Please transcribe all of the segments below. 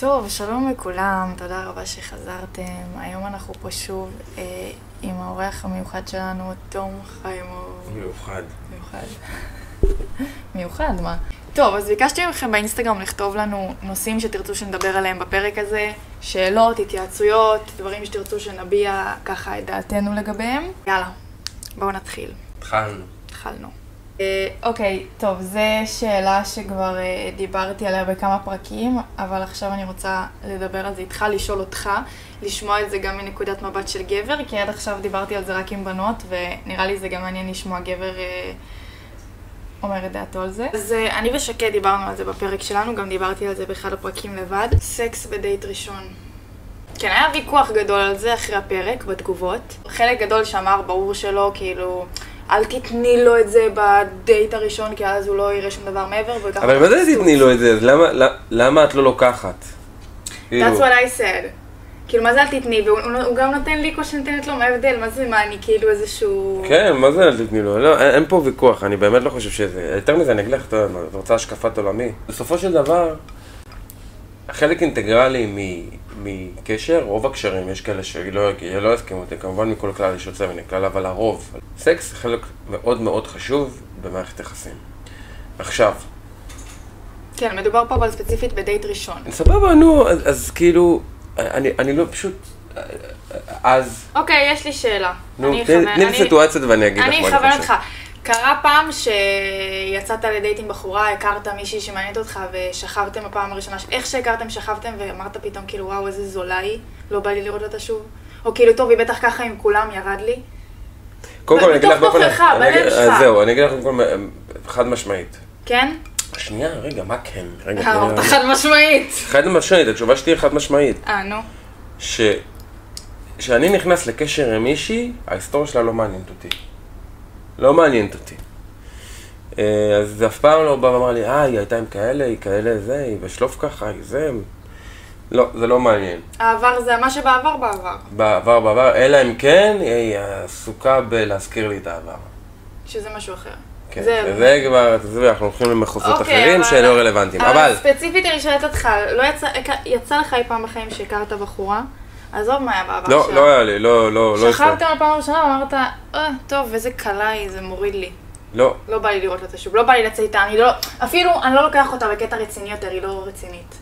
טוב, שלום לכולם, תודה רבה שחזרתם. היום אנחנו פה שוב אה, עם האורח המיוחד שלנו, תום חיימוב. מיוחד. מיוחד. מיוחד, מה? טוב, אז ביקשתי מכם באינסטגרם לכתוב לנו נושאים שתרצו שנדבר עליהם בפרק הזה, שאלות, התייעצויות, דברים שתרצו שנביע ככה את דעתנו לגביהם. יאללה, בואו נתחיל. התחלנו. התחלנו. אה, אוקיי, טוב, זו שאלה שכבר אה, דיברתי עליה בכמה פרקים, אבל עכשיו אני רוצה לדבר על זה איתך, לשאול אותך, לשמוע את זה גם מנקודת מבט של גבר, כי עד עכשיו דיברתי על זה רק עם בנות, ונראה לי זה גם מעניין לשמוע גבר אה, אומר את דעתו על זה. אז אני ושקד דיברנו על זה בפרק שלנו, גם דיברתי על זה באחד הפרקים לבד. סקס בדייט ראשון. כן, היה ויכוח גדול על זה אחרי הפרק, בתגובות. חלק גדול שאמר, ברור שלא, כאילו, אל תתני לו את זה בדייט הראשון, כי אז הוא לא יראה שום דבר מעבר, וככה... אבל מה זה מבסוט. תתני לו את זה? אז למה- למה- למה את לא לוקחת? כאילו, That's what I said. כאילו, מה זה אל תתני? והוא הוא- הוא גם נותן לי כמו שנותנת לו, מה ההבדל? מה זה, מה, אני כאילו איזשהו... כן, מה זה אל תתני לו? לא, אין אין פה ויכוח, אני באמת לא חושב שזה... יותר מזה, אני אגיד לך, אתה את רוצה השקפת עולמי? בסופו של דבר, חלק אינטגרלי מ- מקשר, רוב הקשרים, יש כאלה שלא לא יסכימו אותי, כמובן מכל כלל יש יוצא מן הכלל, אבל הרוב. סקס זה חלק מאוד מאוד חשוב במערכת יחסים. עכשיו, כן, מדובר פה אבל ספציפית בדייט ראשון. סבבה, נו, אז, אז כאילו, אני, אני לא פשוט, אז, אוקיי, יש לי שאלה. נו, אני תני אכוון- לי אני- סיטואציות ואני אגיד לך אני מה אכוון אני חושב. אותך. קרה פעם שיצאת לדייט עם בחורה, הכרת מישהי שמעניינת אותך ושכבתם בפעם הראשונה, איך שהכרתם שכבתם ואמרת פתאום כאילו וואו איזה זולה היא, לא בא לי לראות אותה שוב? או כאילו טוב היא בטח ככה עם כולם ירד לי? קודם כל, אני אגיד בתוך לך באופן... תוכך, בלב שלך. זהו, אני אגיד לך קודם כל חד משמעית. כן? שנייה, רגע, מה כן? רגע, אמרת תני לי- חד משמעית. חד משמעית, התשובה שלי היא חד משמעית. אה נו. ש... כשאני נכנס לקשר עם מישהי, ההיסטוריה שלה לא מעניינת אותי. לא מעניינת אותי. אה, אז זה אף פעם לא בא ואמר לי, אה, היא הייתה עם כאלה, היא כאלה, זה, היא בשלוף ככה, היא זה. לא, זה לא מעניין. העבר זה מה שבעבר בעבר. בעבר, בעבר, אלא אם כן, היא עסוקה בלהזכיר לי את העבר. שזה משהו אחר. כן, זה- וזה כבר, תעזבי, אנחנו הולכים למחוזות אוקיי, אחרים אבל- שלא רלוונטיים. אבל, ספציפית אני שואלת אותך, לא יצא, יצא לך אי פעם בחיים שהכרת בחורה? עזוב מה היה בעבר לא, שלה. לא היה לי, לא, לא, לא שכבתם בפעם הראשונה ואמרת, אה, טוב, איזה קלה היא, זה מוריד לי. לא, לא בא לי לראות אותה שוב, לא בא לי לצאת איתה, אני לא, אפילו, אני לא לוקח אותה בקטע רציני יותר, היא לא רצינית.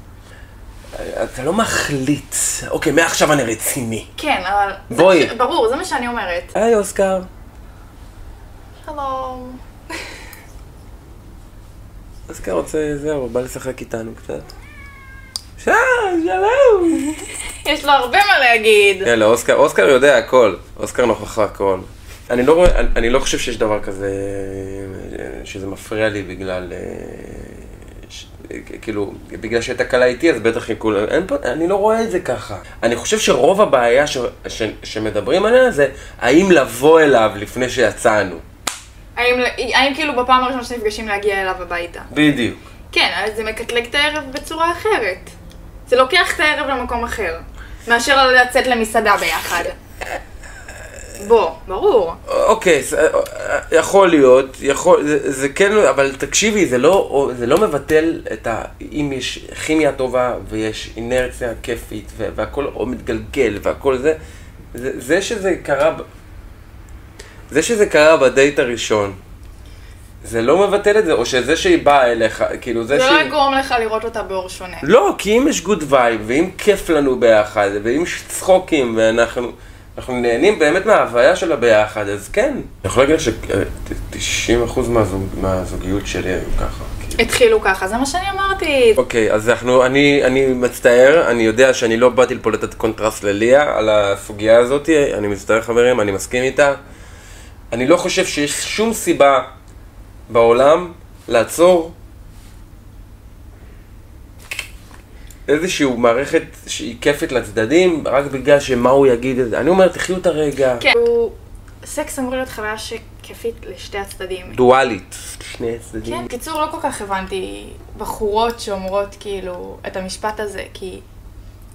אתה לא מחליט, אוקיי, מעכשיו אני רציני. כן, אבל... זה בואי. ש- ברור, זה מה שאני אומרת. היי אוסקר. שלום. אוסקר רוצה, זהו, בא לשחק איתנו קצת. שלום. יש לו הרבה מה להגיד. יאללה, אוסקר, אוסקר יודע הכל. אוסקר נוכח הכל. אני לא רואה, אני, אני לא חושב שיש דבר כזה שזה מפריע לי בגלל, אה, ש, אה, כאילו, בגלל שהייתה קלה איתי, אז בטח היא כולה, אין פה, אני לא רואה את זה ככה. אני חושב שרוב הבעיה ש, ש, שמדברים עליה זה האם לבוא אליו לפני שיצאנו. האם, האם כאילו בפעם הראשונה שנפגשים להגיע אליו הביתה? בדיוק. כן, אז זה מקטלג את הערב בצורה אחרת. זה לוקח את הערב למקום אחר, מאשר לצאת למסעדה ביחד. בוא, ברור. אוקיי, זה- יכול להיות, יכול, זה, זה כן, אבל תקשיבי, זה לא, זה לא מבטל את ה... אם יש כימיה טובה ויש אינרציה כיפית והכל או מתגלגל והכל זה, זה, זה שזה קרה, זה שזה קרה בדייט הראשון, זה לא מבטל את זה, או שזה שהיא באה אליך, כאילו זה זה שהיא... לא יגרום לך לראות אותה באור שונה. לא, כי אם יש good vibe, ואם כיף לנו ביחד, ואם יש צחוקים, ואנחנו אנחנו נהנים באמת מההוויה שלה ביחד, אז כן. אני יכול להגיד ש-90% מהזוג, מהזוגיות שלי היו ככה. כאילו. התחילו ככה, זה מה שאני אמרתי. אוקיי, אז אנחנו, אני, אני מצטער, אני יודע שאני לא באתי לפה לתת קונטרסט לליה על הסוגיה הזאת, אני מצטער חברים, אני מסכים איתה. אני לא חושב שיש שום סיבה בעולם לעצור איזושהי מערכת שהיא כיפת לצדדים, רק בגלל שמה הוא יגיד את זה. אני אומר, תחיו את הרגע. כן. סקס אמור להיות חוויה שכיפית לשתי הצדדים. דואלית. שני הצדדים. כן, קיצור, לא כל כך הבנתי בחורות שאומרות כאילו את המשפט הזה, כי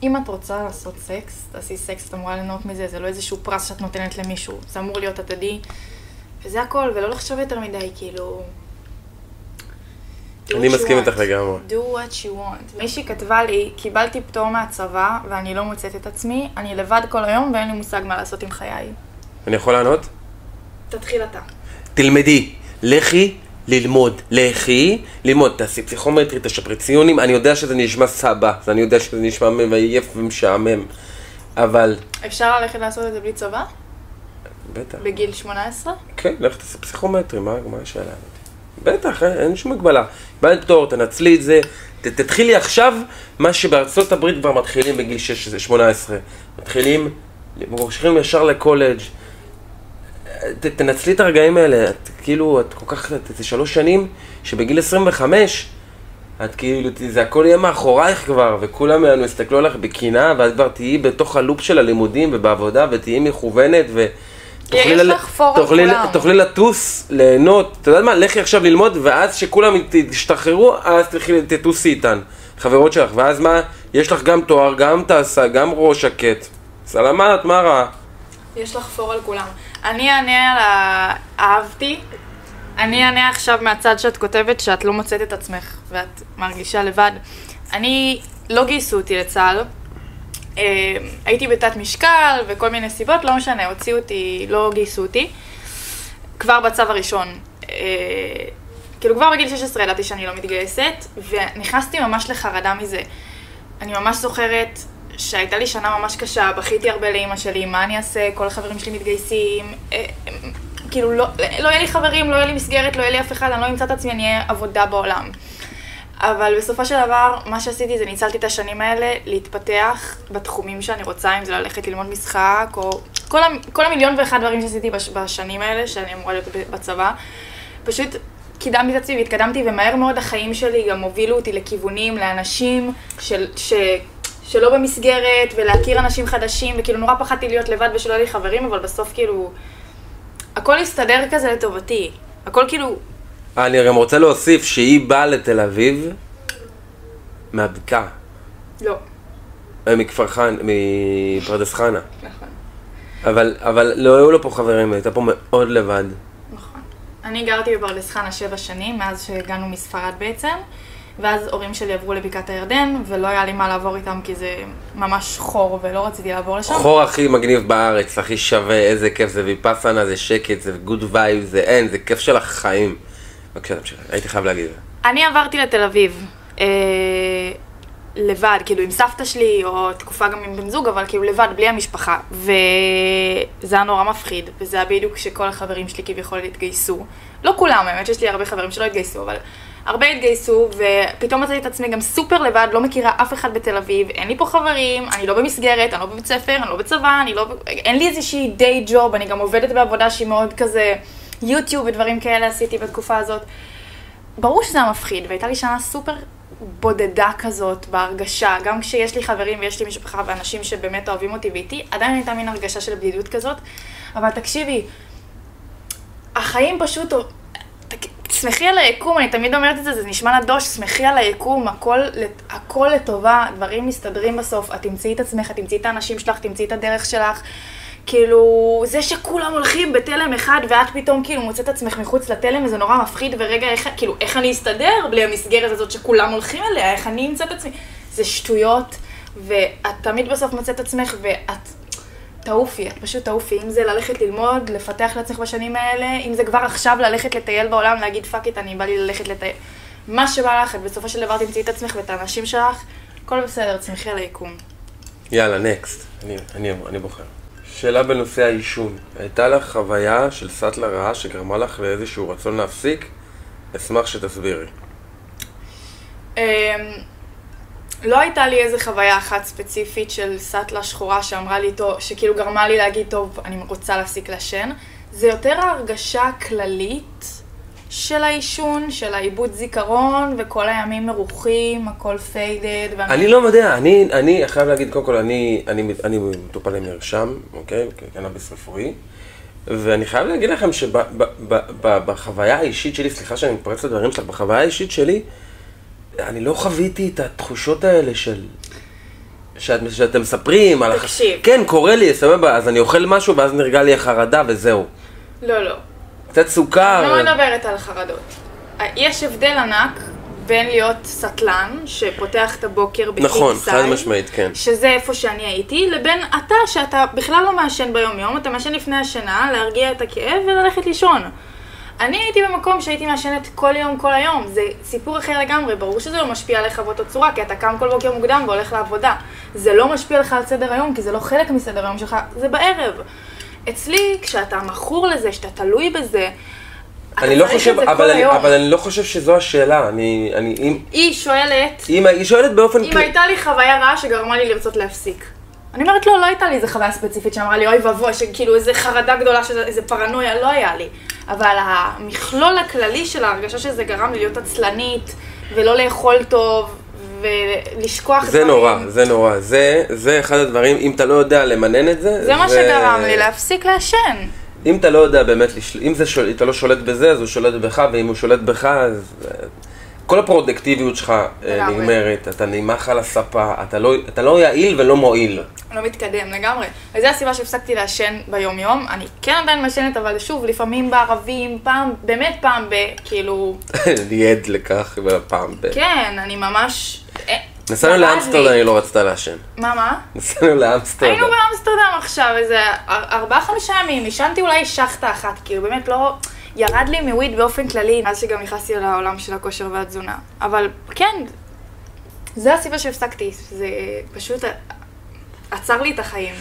אם את רוצה לעשות סקס, תעשי סקס, את אמורה ליהנות מזה, זה לא איזשהו פרס שאת נותנת למישהו, זה אמור להיות הדדי, וזה הכל, ולא לחשוב יותר מדי, כאילו... אני מסכים. איתך לגמרי. do what you want. מישהי כתבה לי, קיבלתי פטור מהצבא ואני לא מוצאת את עצמי, אני לבד כל היום ואין לי מושג מה לעשות עם חיי. אני יכול לענות? תתחיל אתה. תלמדי, לכי ללמוד, לכי ללמוד, תעשי פסיכומטרי, תשפרי ציונים, אני יודע שזה נשמע סבא, אני יודע שזה נשמע מבייף ומשעמם, אבל, אפשר ללכת לעשות את זה בלי צבא? בטח, בגיל 18? כן, לך תעשי פסיכומטרי, מה, מה השאלה הזאת? בטח, אין, אין שום הגבלה. קיבלת פטור, תנצלי את זה, ת, תתחילי עכשיו מה שבארצות הברית כבר מתחילים בגיל 16, 18. מתחילים, ממשיכים ישר לקולג'. ת, תנצלי את הרגעים האלה, את כאילו, את כל כך, את, זה שלוש שנים, שבגיל 25, את כאילו, זה הכל יהיה מאחורייך כבר, וכולם יענו, יסתכלו עליך בקנאה, ואת כבר תהיי בתוך הלופ של הלימודים ובעבודה, ותהיי מכוונת, ו... תוכלי ל- לטוס, ליהנות, אתה יודע מה, לכי עכשיו ללמוד, ואז שכולם תשתחררו, אז תלכי, תטוסי איתן, חברות שלך, ואז מה, יש לך גם תואר, גם תעשה, גם ראש שקט. סלמת, מה רע? יש לך פור על כולם. אני אענה על ה... אהבתי. אני אענה עכשיו מהצד שאת כותבת שאת לא מוצאת את עצמך ואת מרגישה לבד. אני, לא גייסו אותי לצה"ל. אה, הייתי בתת משקל וכל מיני סיבות, לא משנה, הוציאו אותי, לא גייסו אותי. כבר בצו הראשון. אה, כאילו כבר בגיל 16 ידעתי שאני לא מתגייסת, ונכנסתי ממש לחרדה מזה. אני ממש זוכרת שהייתה לי שנה ממש קשה, בכיתי הרבה לאימא שלי, מה אני אעשה, כל החברים שלי מתגייסים, אה, אה, כאילו לא, לא יהיה לי חברים, לא יהיה לי מסגרת, לא יהיה לי אף אחד, אני לא אמצא את עצמי, אני אהיה עבודה בעולם. אבל בסופו של דבר, מה שעשיתי זה ניצלתי את השנים האלה להתפתח בתחומים שאני רוצה, אם זה ללכת ללמוד משחק, או כל, המ- כל המיליון ואחד דברים שעשיתי בש, בשנים האלה, שאני אמורה להיות בצבא. פשוט קידמתי את עצמי והתקדמתי, ומהר מאוד החיים שלי גם הובילו אותי לכיוונים, לאנשים של, ש, שלא במסגרת, ולהכיר אנשים חדשים, וכאילו נורא פחדתי להיות לבד ושלא יהיו לי חברים, אבל בסוף כאילו, הכל הסתדר כזה לטובתי. הכל כאילו, אני גם רוצה להוסיף שהיא באה לתל אביב מהבקעה, לא, אה, מכפר חנה, מפרדס חנה. נכון. אבל, אבל לא היו לה פה חברים, היא הייתה פה מאוד לבד. נכון. אני גרתי בפרדס חנה שבע שנים, מאז שהגענו מספרד בעצם, ואז הורים שלי עברו לבקעת הירדן, ולא היה לי מה לעבור איתם כי זה ממש חור, ולא רציתי לעבור לשם. חור הכי מגניב בארץ, הכי שווה, איזה כיף זה ויפאסנה, זה שקט, זה good vibe, זה אין, זה כיף של החיים. בבקשה, תמשיך, הייתי חייב להגיד. אני עברתי לתל אביב, אה, לבד, כאילו עם סבתא שלי, או תקופה גם עם בן זוג, אבל כאילו לבד, בלי המשפחה. וזה היה נורא מפחיד, וזה היה בדיוק כשכל החברים שלי כביכול התגייסו. לא כולם, האמת שיש לי הרבה חברים שלא התגייסו, אבל הרבה התגייסו, ופתאום מצאתי את עצמי גם סופר לבד, לא מכירה אף אחד בתל אביב, אין לי פה חברים, אני לא במסגרת, אני לא בבית ספר, אני לא בצבא, אני לא... אין לי איזושהי דיי ג'וב, אני גם עובדת בעבודה שהיא מאוד כזה... יוטיוב ודברים כאלה עשיתי בתקופה הזאת. ברור שזה היה מפחיד, והייתה לי שנה סופר בודדה כזאת בהרגשה, גם כשיש לי חברים ויש לי משפחה ואנשים שבאמת אוהבים אותי ואיתי, עדיין הייתה מין הרגשה של בדידות כזאת. אבל תקשיבי, החיים פשוט... תסמכי על היקום, אני תמיד אומרת את זה, זה נשמע נדוש, שמחי על היקום, הכל, הכל לטובה, דברים מסתדרים בסוף, את תמצאי את עצמך, את תמצאי את האנשים שלך, תמצאי את הדרך שלך. כאילו, זה שכולם הולכים בתלם אחד ואת פתאום כאילו מוצאת את עצמך מחוץ לתלם וזה נורא מפחיד ורגע, איך, כאילו, איך אני אסתדר בלי המסגרת הזאת שכולם הולכים אליה, איך אני אמצא את עצמי? זה שטויות, ואת תמיד בסוף מוצאת את עצמך ואת תעופי, את פשוט תעופי. אם זה ללכת ללמוד, לפתח לעצמך בשנים האלה, אם זה כבר עכשיו ללכת לטייל בעולם, להגיד fuck it, אני בא לי ללכת לטייל. מה שבא לך, בסופו של דבר תמצאי את עצמך ואת האנשים שלך, הכל בסדר, צמחי על היקום. יאללה, נקסט. אני, אני, אני בוחר. שאלה בנושא העישון. הייתה לך חוויה של סאטלה רעה שגרמה לך לאיזשהו רצון להפסיק? אשמח שתסבירי. אמ, לא הייתה לי איזה חוויה אחת ספציפית של סאטלה שחורה שאמרה לי, טוב, שכאילו גרמה לי להגיד, טוב, אני רוצה להפסיק לעשן. זה יותר ההרגשה הכללית של העישון, של העיבוד זיכרון, וכל הימים מרוחים, הכל פיידד. אני לא יודע, אני, אני חייב להגיד, קודם כל, אני, אני, אני מטופל עם מרשם, אוקיי? קנאביס רפואי. ואני חייב להגיד לכם שבחוויה האישית שלי, סליחה שאני מתפרץ לדברים שלך, בחוויה האישית שלי, אני לא חוויתי את התחושות האלה של... שאת, שאתם מספרים על... תקשיב. כן, קורה לי, סבבה, אז אני אוכל משהו ואז נרגע לי החרדה וזהו. לא, לא. קצת סוכר. אני לא מדברת על חרדות. יש הבדל ענק בין להיות סטלן, שפותח את הבוקר בקיק נכון, סייד, חד משמעית, כן. שזה איפה שאני הייתי, לבין אתה, שאתה בכלל לא מעשן ביום יום, אתה מעשן לפני השינה, להרגיע את הכאב וללכת לישון. אני הייתי במקום שהייתי מעשנת כל יום, כל היום. זה סיפור אחר לגמרי, ברור שזה לא משפיע עליך באותה צורה, כי אתה קם כל בוקר מוקדם והולך לעבודה. זה לא משפיע לך על סדר היום, כי זה לא חלק מסדר היום שלך, זה בערב. אצלי, כשאתה מכור לזה, שאתה תלוי בזה, אני לא חושב, אבל כל אני. אבל אני לא חושב שזו השאלה. אני, אני, אם, היא שואלת, אם, היא שואלת באופן... אם כללי- הייתה לי חוויה רעה שגרמה לי לרצות להפסיק. אני אומרת, לא, לא הייתה לי איזה חוויה ספציפית שאמרה לי, אוי ואבוי, שכאילו איזה חרדה גדולה, שזה- איזה פרנויה, לא היה לי. אבל המכלול הכללי של ההרגשה שזה גרם לי להיות עצלנית, ולא לאכול טוב, ולשכוח זה נורא, זה נורא. זה, זה אחד הדברים, אם אתה לא יודע למנן את זה... זה מה שגרם לי להפסיק לעשן. אם אתה לא יודע באמת. אם זה. אתה לא שולט בזה, אז הוא שולט בך, ואם הוא שולט בך, אז... כל הפרודקטיביות שלך אה, לגמרי. נגמרת, אתה נמח על הספה, אתה לא, אתה לא יעיל ולא מועיל. לא מתקדם לגמלי. וזו הסיבה שהפסקתי לעשן ביום יום. אני כן עדיין מעשנת, אבל שוב, לפעמים בערבים, פעם, באמת פעם ב... כאילו... אני עד לכך פעם ב... כן, אני ממש... אה, נסענו. לאמסטרדם, היא לא רצתה לעשן. מה, מה? נסענו לאמסטרדם. היינו באמסטרדם עכשיו, איזה אר- ארבעה חמישה ימים, עישנתי אולי שחטה אחת, כאילו באמת לא... ירד לי מוויד באופן כללי, מאז שגם נכנסתי לעולם של הכושר והתזונה. אבל כן, זה הסיבה שהפסקתי, זה פשוט עצר לי את החיים.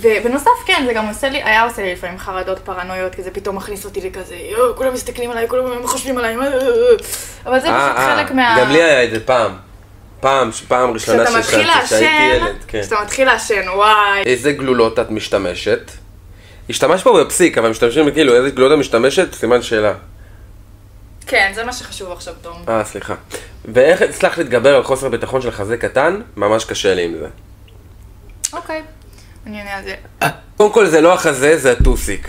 ובנוסף, כן, זה גם עושה לי, היה עושה לי לפעמים חרדות פרנויות, כי זה פתאום מכניס אותי לכזה, יואו, כולם מסתכלים עליי, כולם חושבים עליי, אה, אה, אה." אבל זה אה, פשוט אה, חלק מה... גם לי היה את זה פעם. פעם, פעם ראשונה כשאתה מתחיל שהייתי לעשן, ילד. כשאתה מתחיל לעשן, וואי. איזה גלולות את משתמשת? השתמשת פה בפסיק, אבל משתמשים כאילו, איזה את משתמשת? סימן שאלה. כן, זה מה שחשוב עכשיו, תום. אה, סליחה. ואיך הצלחת להתגבר על חוסר ביטחון של חזה קטן? ממש קשה לי עם זה. אוקיי, אני אענה על זה. קודם כל זה לא החזה, זה הטוסיק.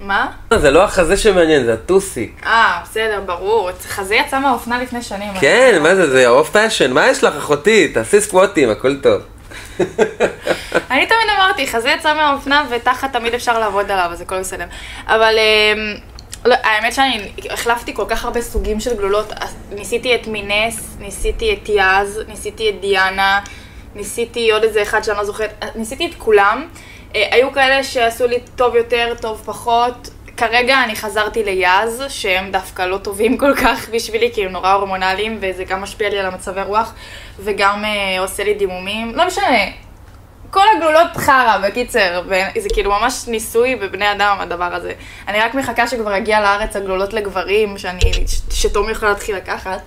מה? זה לא החזה שמעניין, זה הטוסיק. אה, בסדר, ברור. חזה יצא מהאופנה לפני שנים. כן, מה זה, זה off fashion, מה יש לך אחותי? תעשי סקווטים, הכל טוב. אני תמיד אמרתי, חזה יצא מהאופנה ותחת תמיד אפשר לעבוד עליו, אז הכל בסדר. אבל אמ, לא, האמת שאני החלפתי כל כך הרבה סוגים של גלולות. ניסיתי את מינס, ניסיתי את יאז, ניסיתי את דיאנה, ניסיתי עוד איזה אחד שאני לא זוכרת, ניסיתי את כולם. אה, היו כאלה שעשו לי טוב יותר, טוב פחות. כרגע אני חזרתי ליאז, שהם דווקא לא טובים כל כך בשבילי, כי הם נורא הורמונליים, וזה גם משפיע לי על המצבי רוח, וגם אה, עושה לי דימומים. לא משנה, כל הגלולות חרא, בקיצר, וזה כאילו ממש ניסוי בבני אדם, הדבר הזה. אני רק מחכה שכבר יגיע לארץ הגלולות לגברים, שאני, ש- שתום יכול להתחיל לקחת.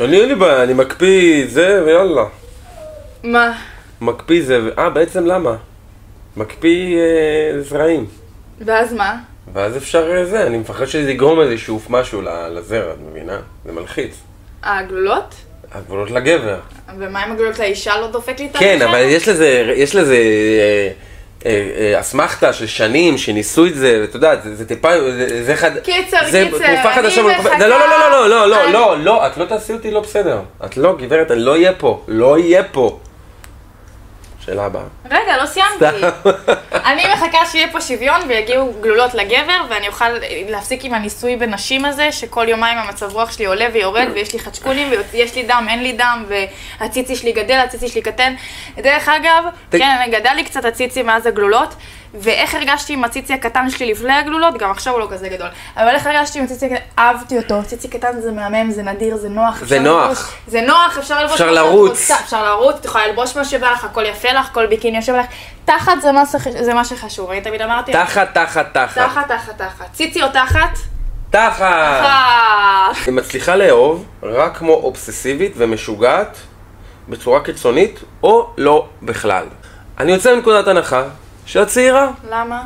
אני אין לי בעיה, אני מקפיא זה ויאללה. מה? מקפיא זה, אה, בעצם למה? מקפיא אה, זרעים. ואז מה? ואז אפשר אה, זה, אני מפחד שזה יגרום איזשהו משהו ל- לזרע, את מבינה? זה מלחיץ. הגלולות? הגבולות לגבר. ומה עם הגלולות לאישה לא דופק לי את כן, הלחם? אבל יש לזה, יש לזה אה, אה, אסמכתה של שנים שניסו את זה, ואתה יודע, זה, טיפה, זה, אחד, קיצר, קיצר, אני מחכה- לא, לא, לא, לא, לא, לא, אני- לא, לא, את לא תעשי אותי לא בסדר. את לא, גברת, אני לא אהיה פה, לא אהיה פה. שאלה הבאה. רגע, לא סיימתי. אני מחכה שיהיה פה שוויון ויגיעו גלולות לגבר, ואני אוכל להפסיק עם הניסוי בנשים הזה, שכל יומיים המצב רוח שלי עולה ויורד, ויש לי חדשקונים, ויש לי דם, אין לי דם, והציצי שלי גדל, הציצי שלי קטן. דרך אגב, כן, גדל לי קצת הציצי מאז הגלולות, ואיך הרגשתי עם הציצי הקטן שלי לפני הגלולות, גם עכשיו הוא לא כזה גדול, אבל איך הרגשתי עם הציצי הקטן, אהבתי אותו, ציצי קטן זה מהמם, זה נדיר, זה נוח. זה נוח. ללבוש- זה נוח, אפשר ללבוש אפשר לרוץ. אפשר לרוץ, את יכולה ללבוש מה שבא לך, הכל יפה לך, כל ביקיני יושב לך. תחת זה מה, זה מה שחשוב, אני תמיד אמרתי, תחת, תחת, תחת. תחת, תחת, תחת. ציצי או תחת? תחת. היא מצליחה לאהוב רק כמו אובססיבית ומשוגעת בצורה קיצונית, או לא בכלל. אני יוצא מנקודת הנחה שאת צעירה. למה?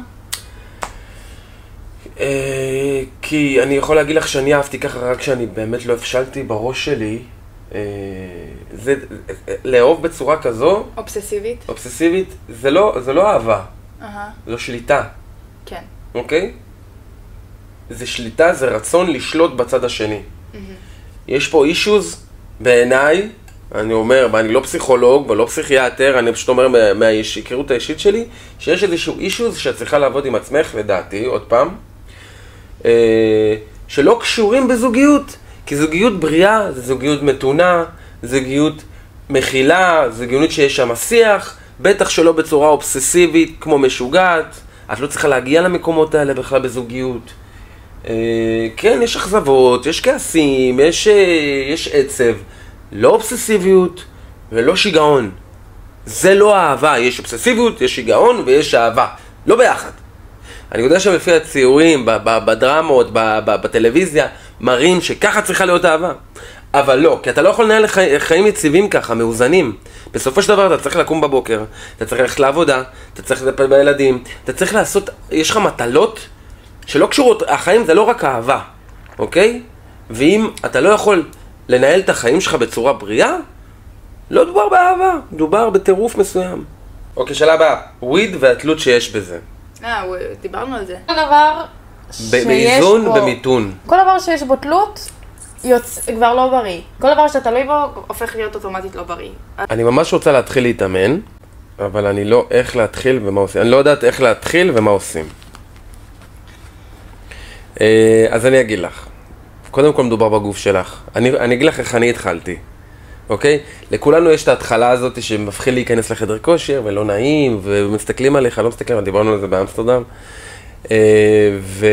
אה, כי אני יכול להגיד לך שאני אהבתי ככה רק כשאני באמת לא הבשלתי בראש שלי. אה, זה, אה, לאהוב בצורה כזו, אובססיבית? אובססיבית, זה לא, זה לא אהבה, אהה, זו שליטה, כן. אוקיי? זה שליטה, זה רצון לשלוט בצד השני. יש פה אישוז, בעיניי, אני אומר, ואני לא פסיכולוג ולא פסיכיאטר, אני פשוט אומר מה- מההיכרות האישית שלי, שיש איזשהו אישוז שאת צריכה לעבוד עם עצמך, לדעתי, עוד פעם, אה, שלא קשורים בזוגיות. כי זוגיות בריאה זה זוגיות מתונה, זוגיות מכילה, זוגיות שיש שם שיח, בטח שלא בצורה אובססיבית כמו משוגעת. את לא צריכה להגיע למקומות האלה בכלל בזוגיות. אה, כן, יש אכזבות, יש כעסים, יש, אה, יש עצב. לא אובססיביות ולא שיגעון. זה לא אהבה, יש אובססיביות, יש שיגעון ויש אהבה. לא ביחד. אני יודע שלפי הציורים, בדרמות, בטלוויזיה, מראים שככה צריכה להיות אהבה. אבל לא, כי אתה לא יכול לנהל חי, חיים יציבים ככה, מאוזנים. בסופו של דבר אתה צריך לקום בבוקר, אתה צריך ללכת לעבודה, אתה צריך לטפל בילדים, אתה צריך לעשות, יש לך מטלות שלא קשורות, החיים זה לא רק אהבה, אוקיי? ואם אתה לא יכול לנהל את החיים שלך בצורה בריאה, לא דובר באהבה, דובר בטירוף מסוים. אוקיי, שאלה הבאה, וויד והתלות שיש בזה. אה, דיברנו על זה. כל דבר שיש בו... באיזון, במיתון. כל דבר שיש בו תלות, יוצ... כבר לא בריא. כל דבר שאתה תלוי בו, הופך להיות אוטומטית לא בריא. אני ממש רוצה להתחיל להתאמן, אבל אני לא איך להתחיל ומה עושים. אני לא יודעת איך להתחיל ומה עושים. אה, אז אני אגיד לך. קודם כל מדובר בגוף שלך. אני, אני אגיד לך איך אני התחלתי, אוקיי? לכולנו יש את ההתחלה הזאת שמפחיד להיכנס לחדר כושר ולא נעים, ומסתכלים עליך, לא מסתכלים, דיברנו על זה באמסטרדם. אה, ו...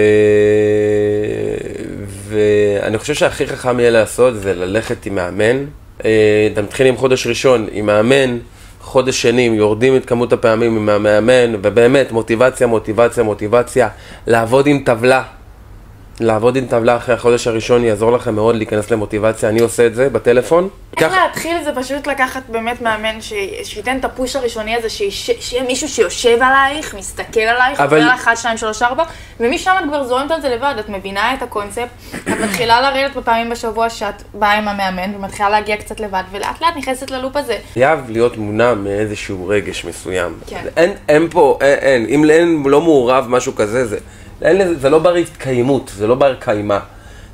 ואני חושב שהכי חכם יהיה לעשות זה ללכת עם מאמן. אה, אתה מתחיל עם חודש ראשון עם מאמן, חודש שני יורדים את כמות הפעמים עם המאמן, ובאמת מוטיבציה, מוטיבציה, מוטיבציה, לעבוד עם טבלה. לעבוד עם טבלה אחרי החודש הראשון יעזור לכם מאוד להיכנס למוטיבציה, אני עושה את זה בטלפון. איך כך... להתחיל זה פשוט לקחת באמת מאמן ש... שייתן את הפוש הראשוני הזה, שיש... שיהיה מישהו שיושב עלייך, מסתכל עלייך, אבל... לך 1, 2, 3, 4, ומשם את כבר זורמת על זה לבד, את מבינה את הקונספט, את מתחילה לרדת בפעמים בשבוע שאת באה עם המאמן, ומתחילה להגיע קצת לבד, ולאט לאט נכנסת ללופ הזה. חייב להיות מונע מאיזשהו רגש מסוים. כן. אין, אין פה, אין, אין, אם אין, לא מעורב משהו כזה, זה... אין, זה לא בר התקיימות, זה לא בר קיימא.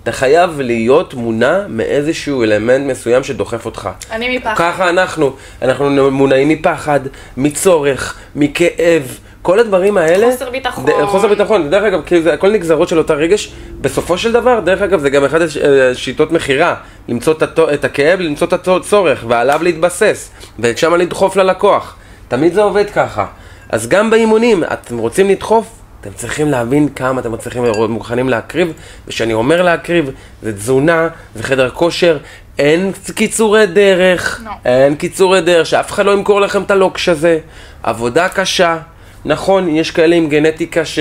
אתה חייב להיות מונע מאיזשהו אלמנט מסוים שדוחף אותך. אני מפחד. ככה אנחנו, אנחנו מונעים מפחד, מצורך, מכאב. כל הדברים האלה... חוסר ביטחון. חוסר ביטחון. דרך אגב, כאילו זה הכל נגזרות של אותה רגש. בסופו של דבר, דרך אגב, זה גם אחת השיטות מכירה. למצוא את, את הכאב, למצוא את הצורך, ועליו להתבסס. ושם לדחוף ללקוח. תמיד זה עובד ככה. אז גם באימונים, אתם רוצים לדחוף? אתם צריכים להבין כמה אתם צריכים להיות מוכנים להקריב, וכשאני אומר להקריב, זה תזונה, זה חדר כושר, אין קיצורי דרך, no. אין קיצורי דרך, שאף אחד לא ימכור לכם את הלוקש הזה, עבודה קשה, נכון, יש כאלה עם גנטיקה ש...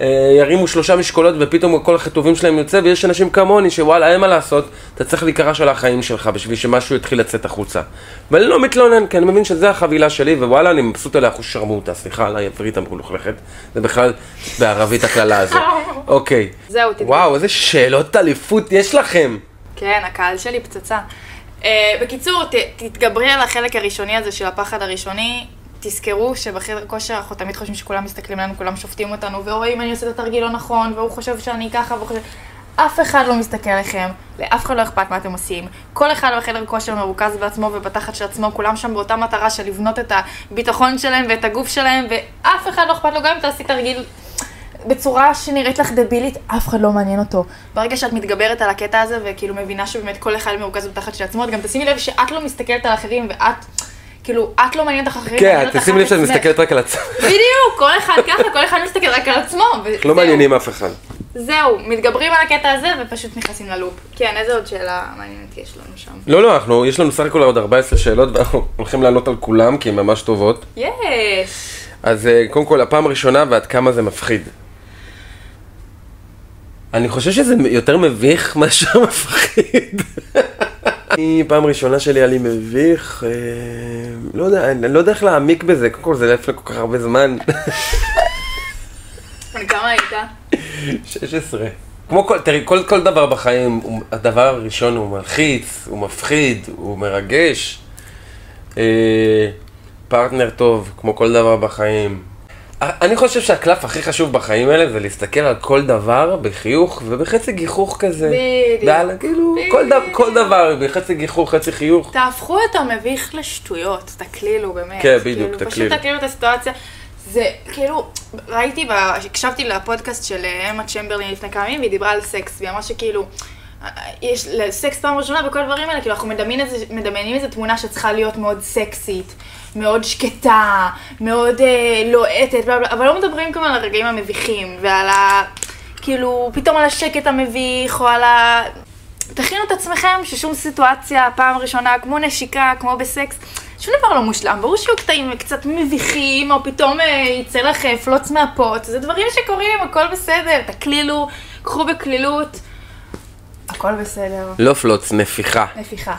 אה, ירימו שלושה משקולות ופתאום כל החיטובים שלהם יוצא ויש אנשים כמוני שוואלה אין מה לעשות אתה צריך להיקרא של החיים שלך בשביל שמשהו יתחיל לצאת החוצה. ואני לא מתלונן כי אני מבין שזה החבילה שלי ווואלה אני מבסוט עליה אחוז שרמוטה סליחה על העברית המלוכלכת זה בכלל בערבית הקללה הזו. אוקיי. זהו תתקדם וואו איזה שאלות אליפות יש לכם. כן הקהל שלי פצצה. Uh, בקיצור, ת, תתגברי על החלק הראשוני הזה של הפחד הראשוני, תזכרו שבחדר כושר אנחנו תמיד חושבים שכולם מסתכלים עלינו, כולם שופטים אותנו, ורואים אני עושה את התרגיל לא נכון, והוא חושב שאני ככה, והוא חושב... אף אחד לא מסתכל עליכם, לאף אחד לא אכפת מה אתם עושים. כל אחד בחדר כושר מרוכז בעצמו ובתחת של עצמו, כולם שם באותה מטרה של לבנות את הביטחון שלהם ואת הגוף שלהם, ואף אחד לא אכפת לו, גם אם תעשי תרגיל בצורה שנראית לך דבילית, אף אחד לא מעניין אותו. ברגע שאת מתגברת על הקטע הזה, וכאילו מבינה שבאמת כל אחד מרוכז בתחת של עצמו, את גם תשימי לב שאת לא מסתכלת על אחרים, ואת... כאילו, את לא מעניינת אחרים, כן, תשימי לב שאת מסתכלת רק על עצמך. בדיוק, כל אחד ככה, כל אחד מסתכל רק על עצמו. לא מעניינים אף אחד. זהו, מתגברים על הקטע הזה ופשוט נכנסים ללופ. כן, איזה עוד שאלה מעניינת יש לנו שם? לא, לא, אנחנו, יש לנו סך הכל עוד 14 שאלות ואנחנו הולכים לענות על כולם כי הן ממש טובות. יש. אז אה, קודם כל, הפעם הראשונה ועד כמה זה מפחיד. אני חושב שזה יותר מביך מאשר מפחיד. אני, פעם ראשונה שלי היה לי מביך, אה, לא יודע, אני לא יודע איך להעמיק בזה, קודם כל זה לפני כל כך הרבה זמן. כמה היית? 16. כמו כל, תראי, כל, כל דבר בחיים, הדבר הראשון הוא מלחיץ, הוא מפחיד, הוא מרגש. אה, פרטנר טוב, כמו כל דבר בחיים. אני חושב שהקלף הכי חשוב בחיים האלה זה להסתכל על כל דבר בחיוך ובחצי גיחוך כזה. בדיוק. ועל, כאילו, כל, דבר, כל דבר בחצי גיחוך, חצי חיוך. תהפכו את המביך לשטויות, תקלילו באמת. כן, בדיוק, כאילו, תקלילו. פשוט תקלילו את הסיטואציה. זה כאילו, ראיתי, הקשבתי לפודקאסט של אמה צ'מברלין לפני כמה ימים, והיא דיברה על סקס, והיא אמרה שכאילו, יש סקס פעם ראשונה וכל הדברים האלה, כאילו אנחנו מדמיינים איזה, מדמיינים איזה תמונה שצריכה להיות מאוד סקסית, מאוד שקטה, מאוד אה, לוהטת, בלה, אבל לא מדברים כמובן על הרגעים המביכים ועל ה... כאילו, פתאום על השקט המביך, או על ה... תכינו את עצמכם ששום סיטואציה, פעם ראשונה, כמו נשיקה, כמו בסקס, שום דבר לא מושלם. ברור שיהיו קטעים קצת מביכים, או פתאום אה, יצא לך אה, פלוץ מהפוט, זה דברים שקורים, הכל בסדר, תקלילו, קחו בקלילות, הכל בסדר. לא פלוץ, נפיחה. נפיחה.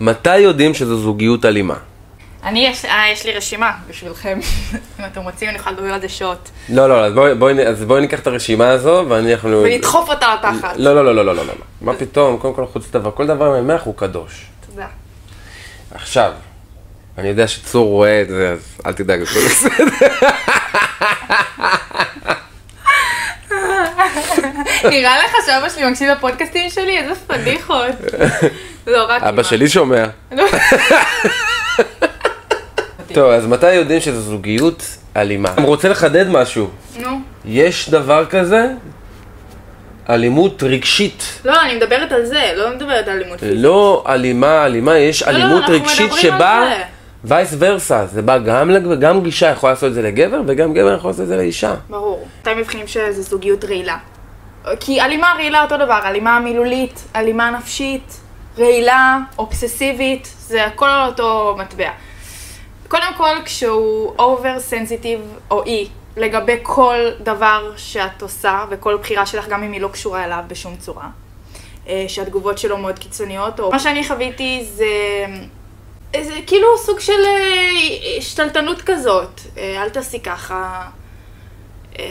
מתי יודעים שזו זוגיות אלימה? אני, יש, אה, יש לי רשימה בשבילכם. אם אתם רוצים, אני יכולה לדבר על זה שעות. לא, לא, אז בואי, בואי, אז בואי ניקח את הרשימה הזו, ואני אנחנו... ולדחוף אותה לתחת. לא, לא, לא, לא, לא, לא, לא. מה פתאום, קודם כל חוץ דבר, כל דבר ממך הוא קדוש. תודה. עכשיו, אני יודע שצור רואה את זה, אז אל תדאג, הכל בסדר. נראה לך שאבא שלי מקשיב לפודקאסטים שלי? איזה פדיחות. לא, רק... אבא. שלי שומע. לא. טוב, אז מתי יודעים שזו זוגיות אלימה? אני רוצה לחדד משהו. נו. יש דבר כזה, אלימות רגשית. לא, אני מדברת על זה, לא מדברת על אלימות פיזית. לא אלימה, אלימה, יש לא, אלימות אנחנו רגשית שבה. וייס ורסה, זה בא גם, גם גישה יכולה לעשות את זה לגבר וגם גבר יכול לעשות את זה לאישה. ברור. מתי מבחינים שזו זוגיות רעילה? כי אלימה רעילה אותו דבר, אלימה מילולית, אלימה נפשית, רעילה, אובססיבית, זה הכל על אותו מטבע. קודם כל, כשהוא אובר סנסיטיב או אי לגבי כל דבר שאת עושה וכל בחירה שלך, גם אם היא לא קשורה אליו בשום צורה, אה, שהתגובות שלו מאוד קיצוניות, או מה שאני חוויתי זה... זה כאילו סוג של אה, שתלטנות כזאת, אה, אל תעשי ככה, אה,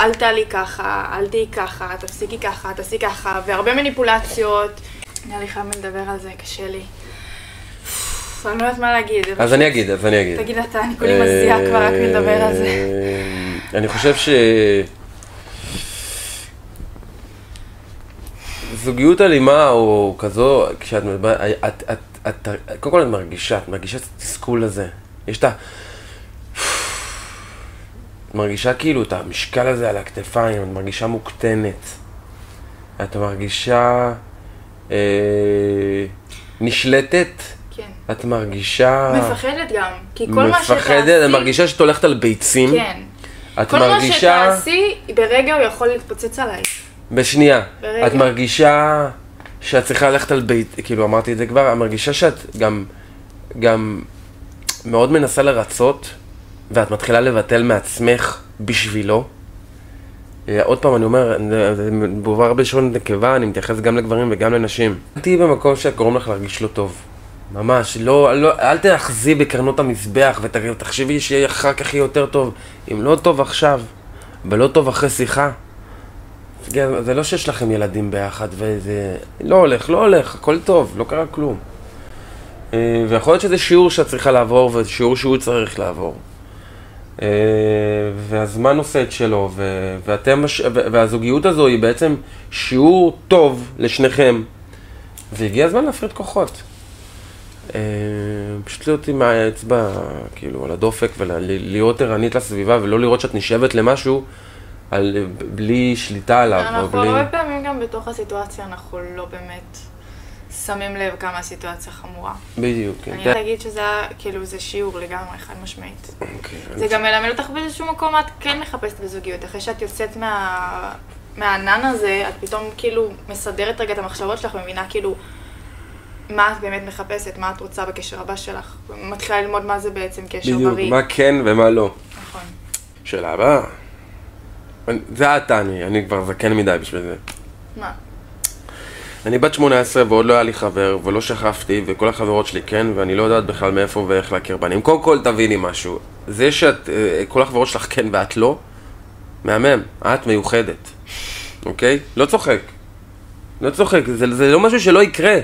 אל תעלי ככה, אל תהיי ככה, תפסיקי ככה, תעשי ככה, והרבה מניפולציות. נראה לי חייב לדבר על זה, קשה לי. אני לא יודעת מה להגיד. אז אני אגיד, אז אני אגיד. תגיד אתה, אני כולי מזיעה כבר רק מלדבר על זה. אה, אני חושב ש... זוגיות אלימה או כזו, כשאת מדברת, את, את, את, קודם כל את מרגישה, את מרגישה את התסכול הזה. יש את ה... את מרגישה כאילו את המשקל הזה על הכתפיים, את מרגישה מוקטנת. את מרגישה אה, נשלטת, כן. את מרגישה... מפחדת גם, כי כל מה מפחדת, שתעשי... את מרגישה שאת הולכת על ביצים. כן. את כל מרגישה... מה שתעשי, ברגע הוא יכול להתפוצץ עלייך. בשנייה. ברגע. את מרגישה שאת צריכה ללכת על בית, כאילו אמרתי את זה כבר, את מרגישה שאת גם, גם מאוד מנסה לרצות, ואת מתחילה לבטל מעצמך בשבילו. אה, עוד פעם, אני אומר, זה מדובר בלשון נקבה, אני מתייחס גם לגברים וגם לנשים. תהיי במקום שגורם לך להרגיש לא טוב. ממש, לא, לא, אל תאחזי בקרנות המזבח ותחשבי שאחר כך יהיה יותר טוב. אם לא טוב עכשיו, ולא טוב אחרי שיחה, זה- לא שיש לכם ילדים ביחד וזה... לא הולך, לא הולך, הכל טוב, לא קרה כלום. אה, ויכול להיות שזה שיעור שאת צריכה לעבור, וזה שיעור שהוא צריך לעבור. אה, והזמן עושה את שלו, ו- ואתם, והזוגיות הזו היא בעצם שיעור טוב לשניכם, והגיע הזמן להפריד כוחות. אה, פשוט להיות עם האצבע, כאילו, על הדופק, ולהיות ערנית לסביבה, ולא לראות שאת נשאבת למשהו על, בלי שליטה עליו, או אנחנו בלי... הרבה פעמים גם בתוך הסיטואציה, אנחנו לא באמת שמים לב כמה הסיטואציה חמורה. בדיוק, כן. אני רוצה להגיד שזה היה, כאילו, זה שיעור לגמרי, חד משמעית. אוקיי, זה גם מלמד אותך באיזשהו מקום את כן מחפשת בזוגיות. אחרי שאת יוצאת מה... מהענן הזה, את פתאום כאילו מסדרת רגע את המחשבות שלך ומבינה כאילו מה את באמת מחפשת, מה את רוצה בקשר הבא שלך. מתחילה ללמוד מה זה בעצם קשר בדיוק, בריא. מה כן ומה לא. נכון. שאלה הבאה. זה אתה, אני, אני כבר זקן מדי בשביל זה. מה? אני בת 18 ועוד לא היה לי חבר, ולא שכבתי, וכל החברות שלי כן, ואני לא יודעת בכלל מאיפה ואיך להכיר בנים. קודם כל תביני משהו, זה שאת, אה, כל החברות שלך כן ואת לא, מהמם, את מיוחדת, אוקיי? לא צוחק. לא צוחק, זה, זה לא משהו שלא יקרה,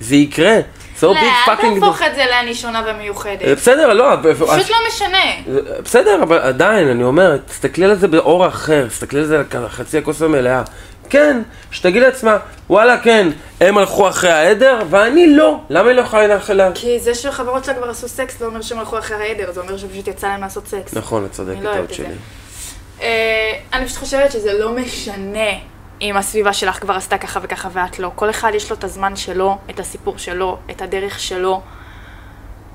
זה יקרה. So לא, אל. תהפוך את זה לאני שונה ומיוחדת. בסדר, לא, פשוט לא משנה. בסדר, אבל עדיין, אני אומר, תסתכלי על זה באור אחר, תסתכלי על זה על חצי הכוס המלאה. כן, שתגיד לעצמה, וואלה, כן, הם הלכו אחרי העדר, ואני לא. למה היא לא יכולה ללכת לה... כי זה שחברות שלה כבר עשו סקס, זה אומר שהם הלכו אחרי העדר, זה אומר שפשוט יצא להם לעשות סקס. נכון, את צודקת, לא טעות. שלי. אה, אני פשוט חושבת שזה לא משנה אם הסביבה שלך כבר עשתה ככה וככה ואת לא. כל אחד יש לו את הזמן שלו, את הסיפור שלו, את הדרך שלו.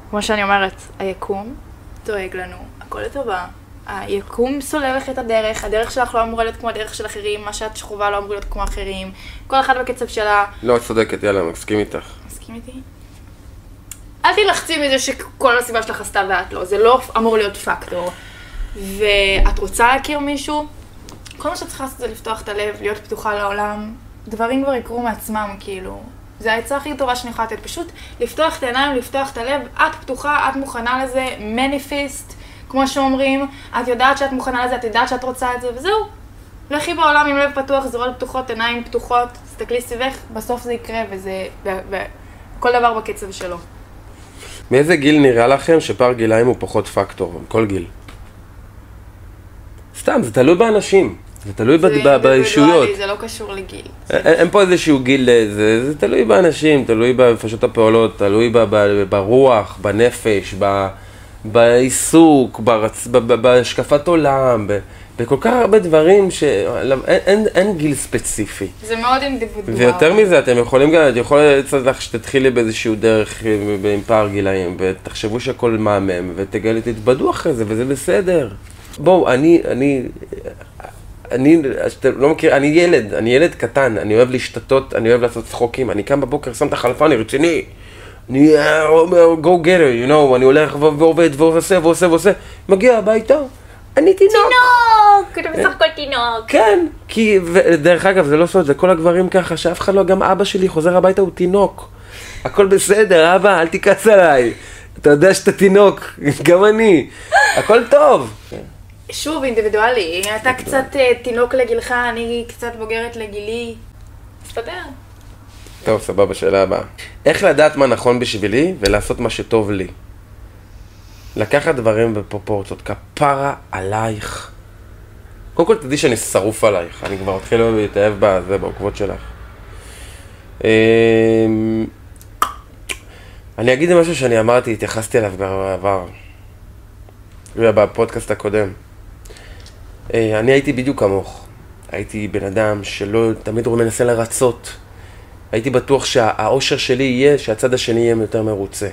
כמו שאני אומרת, היקום דואג לנו, הכל לטובה. היקום סולל לך את הדרך, הדרך שלך לא אמורה להיות כמו הדרך של אחרים, מה שאת שכובה לא אמור להיות כמו אחרים. כל אחד בקצב שלה. לא, את צודקת, יאללה, מסכים איתך. מסכים איתי? אל תלחצי מזה שכל הסיבה שלך עשתה ואת לא, זה לא אמור להיות פקטור. ואת רוצה להכיר מישהו, כל מה שאת צריכה לעשות זה לפתוח את הלב, להיות פתוחה לעולם, דברים כבר יקרו מעצמם, כאילו. זה העצה הכי טובה שאני יכולה לתת, פשוט לפתוח את העיניים, לפתוח את הלב, את פתוחה, את מוכנה לזה, מניפיסט, כמו שאומרים, את יודעת שאת מוכנה לזה, את יודעת שאת רוצה את זה, וזהו. לכי בעולם עם לב פתוח, זרועות פתוחות, עיניים פתוחות, תסתכלי סביבך, בסוף זה יקרה, וזה, וכל דבר בקצב שלו. מאיזה גיל נראה לכם שפער גילאים הוא פחות פקטור? כל גיל. סתם, זה תלוי באנשים. זה תלוי זה באישויות. זה לא קשור לגיל. אין, אין פה איזשהו גיל, זה, זה תלוי באנשים, תלוי בנפשות הפעולות, תלוי ב, ב, ברוח, בנפש, ב, בעיסוק, ברצ, בהשקפת עולם, ב, בכל כך הרבה דברים שאין אין, אין גיל ספציפי. זה מאוד אינדיבידואל. ויותר מזה, אתם יכולים גם, את יכולה לצאת לך שתתחילי באיזשהו דרך עם פער גילאים, ותחשבו שהכל מהמם, ותגלו, תתבדו אחרי זה, וזה בסדר. בואו, אני, אני, אני, שאתם לא מכיר, אני ילד, אני ילד קטן, אני אוהב להשתתות, אני אוהב לעשות צחוקים, אני קם בבוקר, שם את החלפה, אני רציני. אני אומר, go get it, you know, אני הולך ועובד ועושה ועושה ועושה, מגיע הביתה, אני תינוק. תינוק, אתה בסך הכל תינוק. כן, כי, ודרך אגב, זה לא סוד, זה כל הגברים ככה, שאף אחד לא, גם אבא שלי חוזר הביתה, הוא תינוק. הכל בסדר, אבא, אל תכעס עליי. אתה יודע שאתה תינוק, גם אני. הכל טוב. שוב, אינדיבידואלי. אתה קצת אה, תינוק לגילך, אני קצת בוגרת לגילי. מסתדר. טוב, סבבה, שאלה הבאה. איך לדעת מה נכון בשבילי ולעשות מה שטוב לי? לקחת דברים בפרופורציות, כפרה עלייך. קודם כל תדעי שאני שרוף עלייך, אני כבר מתחיל להתאהב בזה, בעוקבות שלך. אמ, אני אגיד משהו שאני אמרתי, התייחסתי אליו בעבר, בפודקאסט הקודם. אה, אני הייתי בדיוק כמוך. הייתי בן אדם שלא, תמיד הוא מנסה לרצות. הייתי בטוח שהאושר שלי יהיה שהצד השני יהיה יותר מרוצה.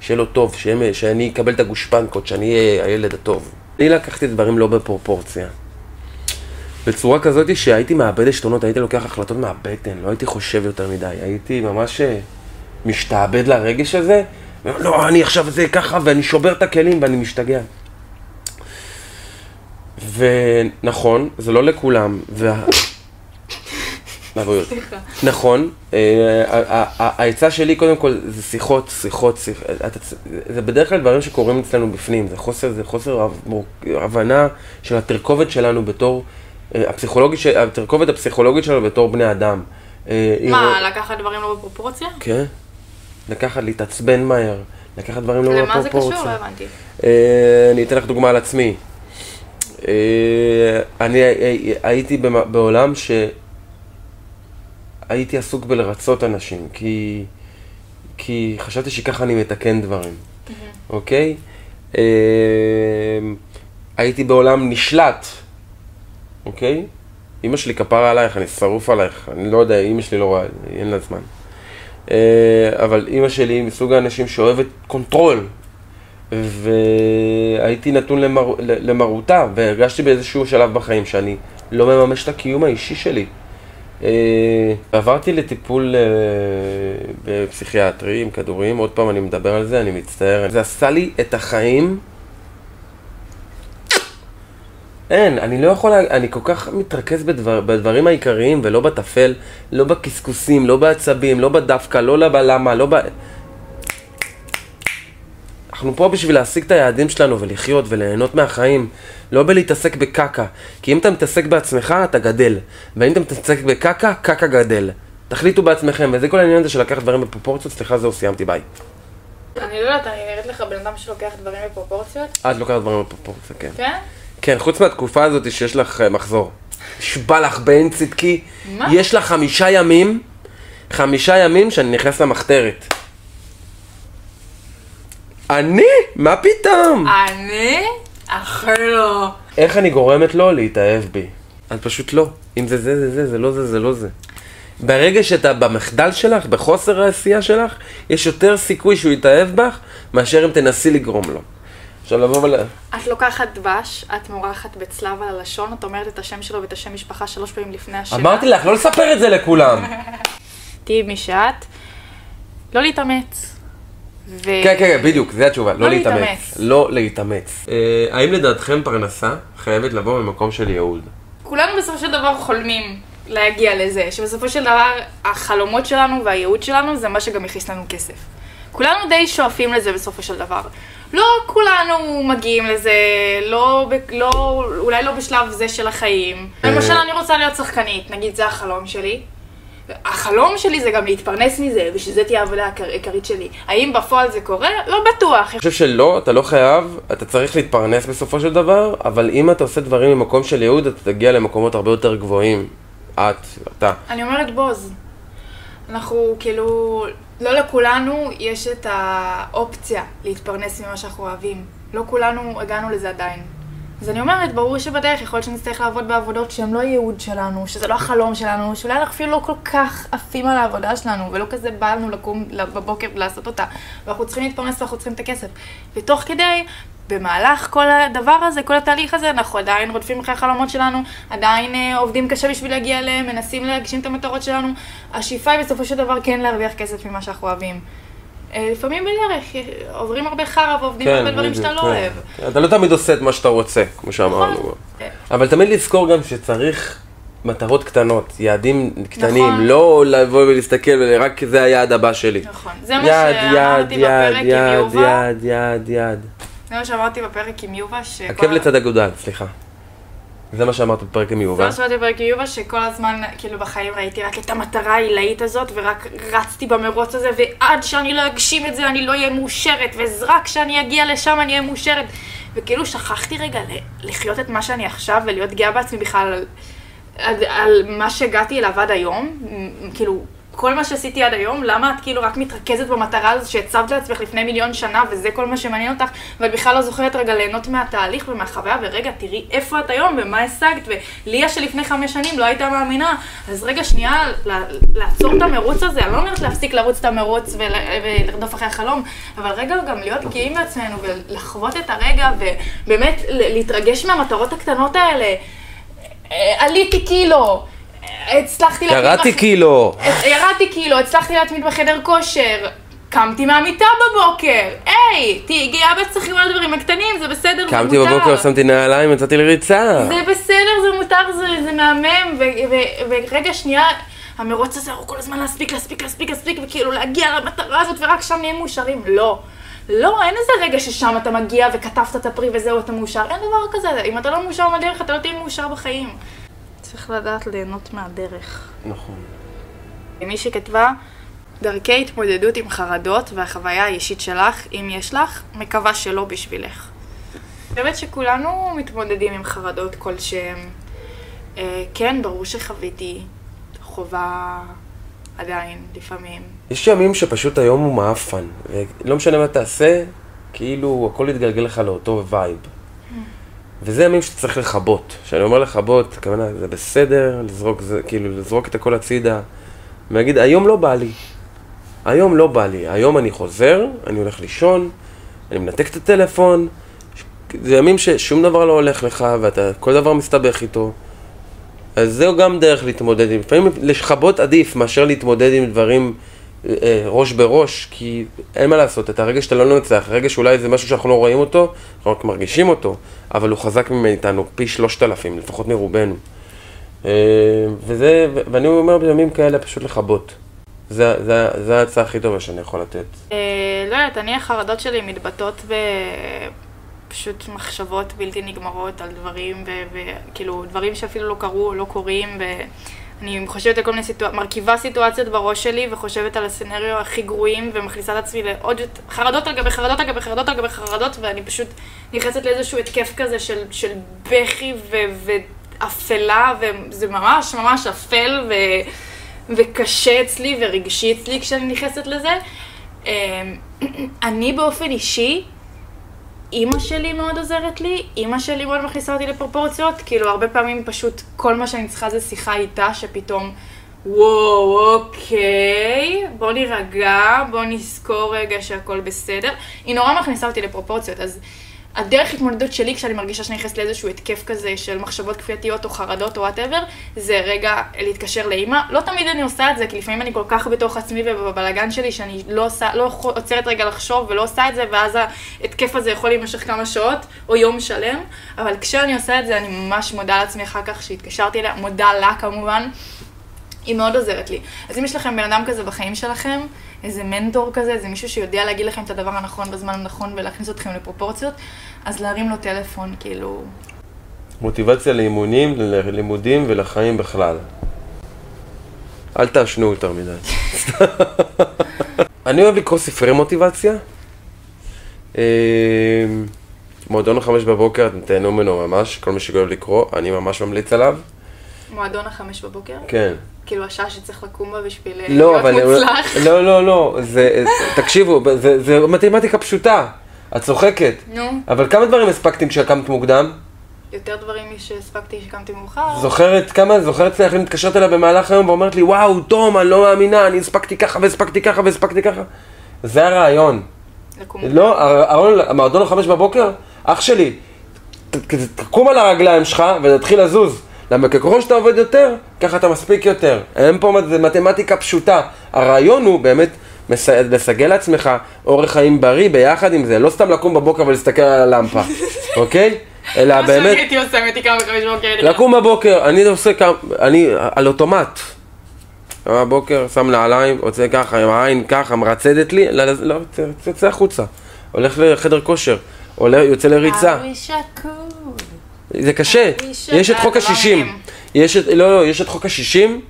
שיהיה לו טוב, שיהיה, שאני אקבל את הגושפנקות, שאני אהיה הילד הטוב. אני לקחתי דברים לא בפרופורציה. בצורה כזאת שהייתי מאבד עשתונות, הייתי לוקח החלטות מהבטן, לא הייתי חושב יותר מדי, הייתי ממש אה, משתעבד לרגש הזה, לא, אני עכשיו זה ככה, ואני שובר את הכלים ואני משתגע. ונכון, זה לא לכולם, וה... מהבריאות. נכון, אה, העצה שלי קודם כל זה שיחות, שיחות, שיחות, זה בדרך כלל דברים שקורים אצלנו בפנים, זה חוסר, זה חוסר הבנה של התרכובת שלנו בתור, אה, הפסיכולוגית, התרכובת הפסיכולוגית שלנו בתור בני אדם. אה, מה, לקחת דברים לא בפרופורציה? כן, לקחת, להתעצבן מהר, לקחת דברים לא בפרופורציה. למה זה קשור? לא הבנתי. אני אתן לך דוגמה על עצמי. אני הייתי בעולם שהייתי עסוק בלרצות אנשים, כי, כי חשבתי שככה אני מתקן דברים, אוקיי? הייתי בעולם נשלט, אוקיי? אמא שלי כפרה עלייך, אני שרוף עלייך, אני לא יודע, אמא שלי לא רואה, אין לה זמן. אבל אמא שלי מסוג האנשים שאוהבת control, והייתי נתון למר... למרותה, והרגשתי באיזשהו שלב בחיים שאני לא מממש את הקיום האישי שלי. אה, עברתי לטיפול אה, בפסיכיאטרי עם כדורים, עוד פעם אני מדבר על זה, אני מצטער. זה עשה לי את החיים... אין, אני לא יכול, אני כל כך מתרכז בדבר, בדברים העיקריים ולא בטפל, לא בקשקוסים, לא בעצבים, לא בדווקא, לא בלמה, לא ב... אנחנו פה בשביל להשיג את היעדים שלנו ולחיות וליהנות מהחיים, לא בלהתעסק בקקה. כי אם אתה מתעסק בעצמך, אתה גדל. ואם אתה מתעסק בקקה, קקה גדל. תחליטו בעצמכם, וזה כל העניין הזה של לקחת דברים בפרופורציות, סליחה, זהו, סיימתי, ביי. אני לא יודעת, אני נראית לך בן אדם שלוקח דברים בפרופורציות? את לוקחת דברים בפרופורציות, כן. כן? כן, חוץ מהתקופה הזאת שיש לך uh, מחזור. נשבע לך בעין צדקי. מה? יש לך חמישה ימים, חמישה ימים שאני נכנס למחתרת. אני? מה פתאום? אני? אחי לא. איך אני גורמת לו להתאהב בי? את פשוט לא. אם זה זה, זה זה, זה לא זה, זה לא זה. ברגע שאתה במחדל שלך, בחוסר העשייה שלך, יש יותר סיכוי שהוא יתאהב בך, מאשר אם תנסי לגרום לו. עכשיו לבוא ול... את לוקחת דבש, את מורחת בצלב על הלשון, את אומרת את השם שלו ואת השם משפחה שלוש פעמים לפני השאלה. אמרתי לך, לא לספר את זה לכולם. תהיי מי שאת. לא להתאמץ. ו... כן, כן, כן, בדיוק, זו התשובה, לא לא להתאמץ. להתאמץ. לא להתאמץ. אה, האם לדעתכם פרנסה חייבת לבוא ממקום של ייעוד? כולנו בסופו של דבר חולמים להגיע לזה, שבסופו של דבר החלומות שלנו והייעוד שלנו זה מה שגם יכניס לנו כסף. כולנו די שואפים לזה בסופו של דבר. לא כולנו מגיעים לזה, לא, לא, אולי לא בשלב זה של החיים. אה. למשל, אני רוצה להיות שחקנית, נגיד זה החלום שלי. החלום שלי זה גם להתפרנס מזה, ושזה תהיה העבודה העיקר- העיקרית שלי. האם בפועל זה קורה? לא בטוח. אני חושב שלא, אתה לא חייב, אתה צריך להתפרנס בסופו של דבר, אבל אם אתה עושה דברים ממקום של ייעוד, אתה תגיע למקומות הרבה יותר גבוהים. את, אתה. אני אומרת בוז. אנחנו כאילו, לא לכולנו יש את האופציה להתפרנס ממה שאנחנו אוהבים. לא כולנו הגענו לזה עדיין. אז אני אומרת, ברור שבדרך יכול להיות שנצטרך לעבוד בעבודות שהן לא ייעוד שלנו, שזה לא החלום שלנו, שאולי אנחנו אפילו לא כל כך עפים על העבודה שלנו, ולא כזה בא לנו לקום בבוקר ולעשות אותה. ואנחנו צריכים להתפרנס ואנחנו צריכים את הכסף. ותוך כדי, במהלך כל הדבר הזה, כל התהליך הזה, אנחנו עדיין רודפים אחרי החלומות שלנו, עדיין אה, עובדים קשה בשביל להגיע אליהם, מנסים להגשים את המטרות שלנו. השאיפה היא בסופו של דבר כן להרוויח כסף ממה שאנחנו אוהבים. אה, לפעמים בדרך, עוברים הרבה חרא ועובדים הרבה דברים שאתה לא כן. אוהב. כן, אתה לא תמיד עושה את מה שאתה רוצה, כמו שאמרנו. נכון. אבל תמיד לזכור גם שצריך מטרות קטנות, יעדים קטנים, נכון. לא לבוא ולהסתכל ורק זה היעד הבא שלי. נכון. זה מה יעד, יעד, שאמרתי יעד, בפרק עם יעד, יובה. יעד, יעד, יעד. זה מה שאמרתי בפרק עם יובה, שכל... עקב לצד אגודל, סליחה. זה מה שאמרת בפרק עם זה יובל. מה שאמרתי בפרק עם יובה, שכל הזמן, כאילו, בחיים ראיתי רק את המטרה העילאית הזאת, ורק רצתי במרוץ הזה, ועד שאני לא אגשים את זה, אני לא אהיה מאושרת, ורק כשאני אגיע לשם אני אהיה מאושרת. וכאילו שכחתי רגע לחיות את מה שאני עכשיו, ולהיות גאה בעצמי בכלל על, על, על מה שהגעתי אליו עד היום. כאילו, כל מה שעשיתי עד היום, למה את כאילו רק מתרכזת במטרה הזו שהצבת לעצמך לפני מיליון שנה, וזה כל מה שמעניין אותך, ואת בכלל לא זוכרת רגע ליהנות מהתהליך ומהחוויה, ורגע, תראי איפה את היום ומה השגת, וליה שלפני חמש שנים לא הייתה מאמינה. אז רגע, שנייה, לעצור את המרוץ הזה, אני לא אומרת להפסיק לרוץ את המרוץ ול- ולרדוף אחרי החלום, אבל רגע גם להיות גאים בעצמנו ולחוות את הרגע, ובאמת להתרגש מהמטרות הקטנות האלה. אה, עליתי קילו, הצלחתי להתמיד קראתי בח- קילו. ירדתי קילו, הצלחתי להתמיד בחדר כושר, קמתי מהמיטה בבוקר, היי, תהיי גאה בעצמך עם הדברים הקטנים, זה בסדר, זה מותר. קמתי בבוקר, שמתי נעליים, יצאתי לריצה. זה בסדר, זה מותר, זה, זה מהמם, ורגע שנייה, המרוץ הזה הוא כל הזמן להספיק, להספיק, להספיק, להספיק, וכאילו להגיע למטרה הזאת, ורק שם נהיה מאושרים. לא. לא, אין איזה רגע ששם אתה מגיע וכתבת את הפרי וזהו, אתה מאושר. אין דבר כזה. אם אתה לא מאושר מהדרך, אתה לא תהיה מאושר בחיים. צריך לדעת ליהנות מהדרך. נכון. מי שכתבה, דרכי התמודדות עם חרדות והחוויה האישית שלך, אם יש לך, מקווה שלא בשבילך. באמת שכולנו מתמודדים עם חרדות כלשהם. אה, כן, ברור שחוויתי חובה עדיין, לפעמים. יש ימים שפשוט היום הוא מעפן, ולא משנה מה תעשה, כאילו הכל יתגלגל לך לאותו וייב. וזה ימים שצריך לכבות. כשאני אומר לכבות, הכוונה, זה בסדר, לזרוק, זה, כאילו, לזרוק את הכל הצידה, ולהגיד, היום לא בא לי. היום לא בא לי. היום אני חוזר, אני הולך לישון, אני מנתק את הטלפון. זה ימים ששום דבר לא הולך לך, ואתה כל דבר מסתבך איתו. אז זהו גם דרך להתמודד עם, לפעמים לכבות עדיף מאשר להתמודד עם דברים ראש בראש, כי אין מה לעשות, את הרגע שאתה לא נצח, הרגע שאולי זה משהו שאנחנו לא רואים אותו, אנחנו רק מרגישים אותו, אבל הוא חזק מאיתנו, פי שלושת אלפים, לפחות מרובנו. אה, וזה, ו- ואני אומר בימים כאלה פשוט לכבות. זה, ההצעה הכי טובה שאני יכול לתת. אה, לא יודעת, אני, החרדות שלי מתבטאות בפשוט מחשבות בלתי נגמרות על דברים, וכאילו, דברים שאפילו לא קרו, לא קורים, ואני חושבת על כל מיני סיטואציות, מרכיבה סיטואציות בראש שלי, וחושבת על הסצנריו הכי גרועים, ומכניסה את עצמי לעוד חרדות על גבי חרדות על גבי חרדות על גבי חרדות, ואני פשוט נכנסת לאיזשהו התקף כזה של, של בכי ו... ואפלה, וזה ממש ממש אפל, ו... וקשה אצלי ורגשי אצלי כשאני נכנסת לזה. אמ, אני באופן אישי, אימא שלי מאוד עוזרת לי, אימא שלי מאוד מכניסה אותי לפרופורציות, כאילו הרבה פעמים פשוט כל מה שאני צריכה זה שיחה איתה, שפתאום, וואו, אוקיי, בוא נירגע, בוא נזכור רגע שהכל בסדר. היא נורא מכניסה אותי לפרופורציות, אז הדרך התמודדות שלי כשאני מרגישה שאני נכנסת לאיזשהו התקף כזה של מחשבות כפייתיות או חרדות או וואטאבר, זה רגע להתקשר לאימא. לא תמיד אני עושה את זה, כי לפעמים אני כל כך בתוך עצמי ובבלגן שלי, שאני לא, עושה, לא עוצרת רגע לחשוב ולא עושה את זה, ואז ההתקף הזה יכול להימשך כמה שעות או יום שלם, אבל כשאני עושה את זה אני ממש מודה לעצמי אחר כך שהתקשרתי אליה, מודה לה כמובן. היא מאוד עוזרת לי. אז אם יש לכם בן אדם כזה בחיים שלכם, איזה מנטור כזה, איזה מישהו שיודע להגיד לכם את הדבר הנכון בזמן הנכון ולהכניס אתכם לפרופורציות, אז להרים לו טלפון, כאילו... מוטיבציה לאימונים, ללימודים ולחיים בכלל. אל תעשנו יותר מדי. אני אוהב לקרוא ספרי מוטיבציה. אה, מועדון החמש בבוקר, אתם תהנו ממנו ממש, כל מי שאוהב לקרוא, אני ממש ממליץ עליו. מועדון החמש בבוקר? כן. כאילו השעה שצריך לקום בה בשביל אה, לא, להיות אבל... מוצלח. לא, לא, לא, זה, תקשיבו, זה, זה מתמטיקה פשוטה. את צוחקת. נו, אבל כמה דברים הספקתם כשקמת מוקדם? יותר דברים שהספקתי שקמתי מאוחר. זוכרת כמה? זוכרת איך היא מתקשרת אליי במהלך היום ואומרת לי, וואו, תום, אני לא מאמינה, אני הספקתי ככה והספקתי ככה והספקתי ככה. זה הרעיון. לא, הרעיון, המועדון לחמש בבוקר, אח שלי, תקום על הרגליים שלך ותתחיל לזוז. למה ככל שאתה עובד יותר, ככה אתה מספיק יותר. אין פה, זה מתמטיקה פשוטה. הרעיון הוא באמת מס- לסגל לעצמך אורח חיים בריא ביחד עם זה, לא סתם לקום בבוקר ולהסתכל על הלמפה, אוקיי? אלא מה שאני באמת, הייתי עושה, בחמש בבוקר. לקום בבוקר, אני עושה כמה, אני על אוטומט. בבוקר, שם נעליים, רוצה ככה, עם העין ככה, מרצדת לי, לא, לא, יוצא- יוצא החוצה. הולך לחדר כושר, עולה, יוצא לריצה. אבי שקול. זה קשה. אבישי, יש את אה, חוק לא השישים. יש את, לא, לא, יש את חוק השישים,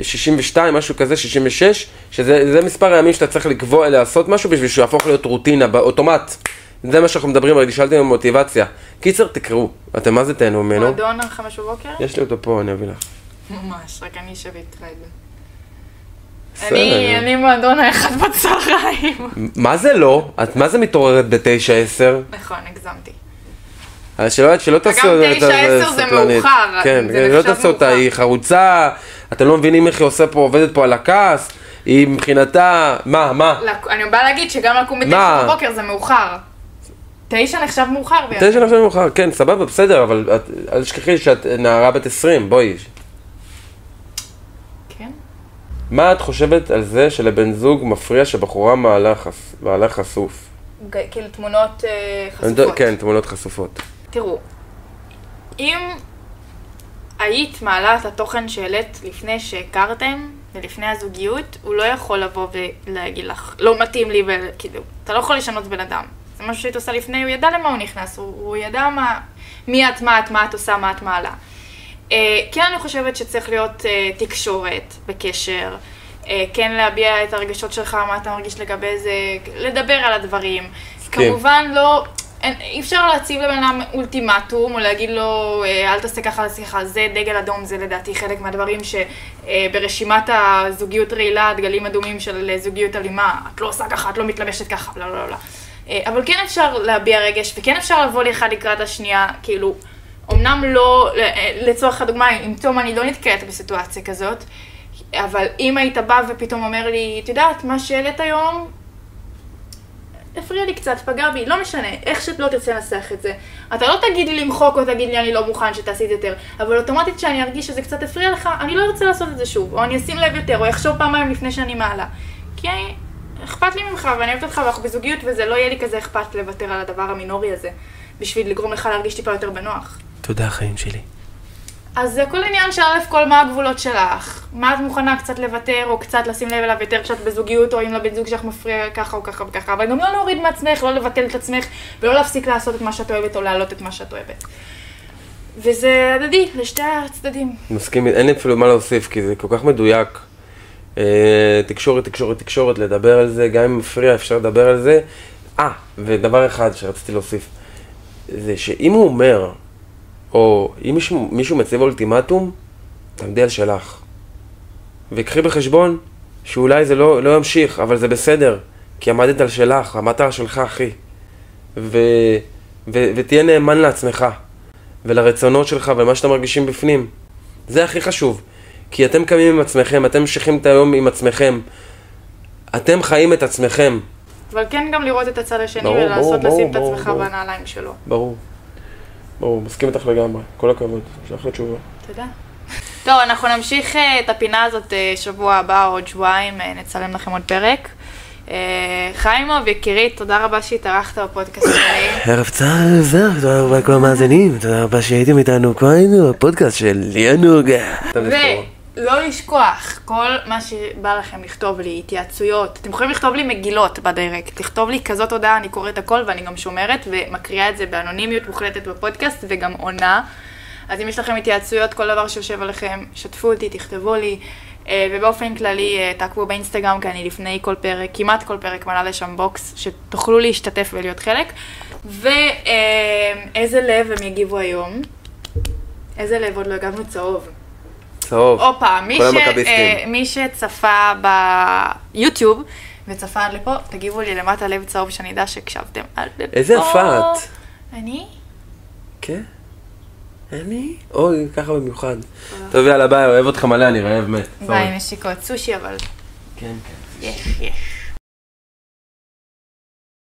62, משהו כזה, 66, שזה זה מספר הימים שאתה צריך לקבוע, לעשות משהו בשביל שהוא יהפוך להיות רוטינה, באוטומט. זה מה שאנחנו מדברים, אבל שאלתם עם מוטיבציה. קיצר, תקראו. אתם מה זה תהנו ממנו? מועדון על חמש בבוקר? יש לי אותו פה, אני אביא לך. ממש, רק אני אשב איתך את זה. אני, אני מועדון האחד בצהריים. מה זה לא? את מה זה מתעוררת בתשע עשר? נכון, הגזמתי. אז שלא, שלא תעשו אותה... תשע, עשר זה. מאוחר, כן, זה כן, לא תעשו אותה. היא חרוצה, אתם לא מבינים איך היא עושה פה, עובדת פה על הכעס, היא מבחינתה, מה, מה? לק- אני באה להגיד שגם לקום? בתשע בבוקר זה מאוחר. תשע נחשב מאוחר. תשע נחשב מאוחר, כן, סבבה, בסדר, אבל את- אל תשכחי שאת נערה בת 20, בואי. כן. מה את חושבת על זה שלבן זוג מפריע שבחורה מעלה חס- מעלה חשוף? כאילו תמונות אה, חשופות. כן, תמונות חשופות. תראו, אם היית מעלה את התוכן שהעלית לפני שהכרתם ולפני הזוגיות, הוא לא יכול לבוא ולהגיד לך, לא מתאים לי, וכאילו, אתה לא יכול לשנות בן אדם. זה משהו שהיית עושה לפני, הוא ידע למה הוא נכנס, הוא, הוא ידע מה, מי את, מה את, מה את עושה, מה את מעלה. אה, כן, אני חושבת שצריך להיות אה, תקשורת וקשר, אה, כן להביע את הרגשות שלך, מה אתה מרגיש לגבי זה, לדבר על הדברים. מסכים. כמובן לא, אין, אי אפשר להציב לבן אדם אולטימטום, או להגיד לו, אה, אל תעשה ככה, אל תעשה ככה, זה דגל אדום, זה לדעתי חלק מהדברים שברשימת הזוגיות רעילה, דגלים אדומים של זוגיות אלימה, את לא עושה ככה, את לא מתלבשת ככה, לא, לא, לא. אה, אבל כן אפשר להביע רגש, וכן אפשר לבוא לאחד לקראת השנייה, כאילו, אמנם לא, אה, לצורך הדוגמה, עם תום אני לא נתקלת בסיטואציה כזאת, אבל אם היית בא ופתאום אומר לי, את יודעת, מה שהעלית היום, הפריע לי קצת, פגע בי, לא משנה, איך שאת לא תרצה לנסח את זה. אתה לא תגיד לי למחוק או תגיד לי אני לא מוכן שתעשי את זה יותר, אבל אוטומטית שאני ארגיש שזה קצת הפריע לך, אני לא ארצה לעשות את זה שוב, או אני אשים לב יותר, או אחשוב פעמיים לפני שאני מעלה. כי אכפת לי ממך ואני אוהבת אותך ואנחנו בזוגיות וזה לא יהיה לי כזה אכפת לוותר על הדבר המינורי הזה, בשביל לגרום לך להרגיש טיפה יותר בנוח. תודה, חיים שלי. אז זה הכל עניין של א' כל מה הגבולות שלך, מה את מוכנה קצת לוותר או קצת לשים לב אליו יותר כשאת בזוגיות או אם לבן זוג שלך מפריע ככה או ככה וככה, אבל גם לא להוריד מעצמך, לא לבטל את עצמך ולא להפסיק לעשות את מה שאת אוהבת או להעלות את מה שאת אוהבת. וזה הדדי, לשתי הצדדים. מסכים, אין לי אפילו מה להוסיף, כי זה כל כך מדויק. אה, תקשורת, תקשורת, תקשורת, לדבר על זה, גם אם מפריע אפשר לדבר על זה. אה, ודבר אחד שרציתי להוסיף, זה שאם הוא אומר, או אם מישהו, מישהו מציב אולטימטום, תעמדי על שלך. וקחי בחשבון שאולי זה לא, לא ימשיך, אבל זה בסדר, כי עמדת על שלך, עמדת על שלך, אחי. ו, ו, ותהיה נאמן לעצמך, ולרצונות שלך ולמה שאתם מרגישים בפנים. זה הכי חשוב. כי אתם קמים עם עצמכם, אתם ממשיכים את היום עם עצמכם. אתם חיים את עצמכם. אבל כן גם לראות את הצד השני ברור, ולנסות ברור, לשים את ברור, עצמך ברור. בנעליים שלו. ברור. ברור, מסכים איתך לגמרי. כל הכבוד. יש לך תשובה. תודה. טוב, אנחנו נמשיך אה, את הפינה הזאת אה, שבוע הבא או עוד שבועיים, אה, נצלם לכם עוד פרק. אה, חיימוב, יקירי, תודה רבה שהתארחת בפודקאסט שלי. ערב צהר זר, תודה רבה לכל המאזינים, תודה רבה שהייתם איתנו, כבר היינו בפודקאסט של ליאנוגה. ולא לשכוח, כל מה שבא לכם לכתוב לי, התייעצויות, אתם יכולים לכתוב לי מגילות ב direct, לכתוב לי כזאת הודעה, אני קוראת הכל ואני גם שומרת ומקריאה את זה באנונימיות מוחלטת בפודקאסט וגם עונה. אז אם יש לכם התייעצויות, כל דבר שיושב עליכם, שתפו אותי, תכתבו לי. אה, ובאופן כללי, אה, תעקבו באינסטגרם, כי אני לפני כל פרק, כמעט כל פרק מעלה לשם box, שתוכלו להשתתף ולהיות חלק. ואיזה לב הם יגיבו היום? איזה לב עוד לא הגבנו צהוב. צהוב. הופה, מי, ש. אה, מי שצפה ביוטיוב וצפה עד לפה, תגיבו לי למטה לב צהוב שאני אדע שהקשבתם עד לפה. איזה יפה את. אני? כן? אני? אוי, ככה במיוחד. טוב, יאללה, ביי, אוהב אותך מלא, אני רעב מת. ביי, נשיקות. סושי אבל. כן, כן. יש, יש.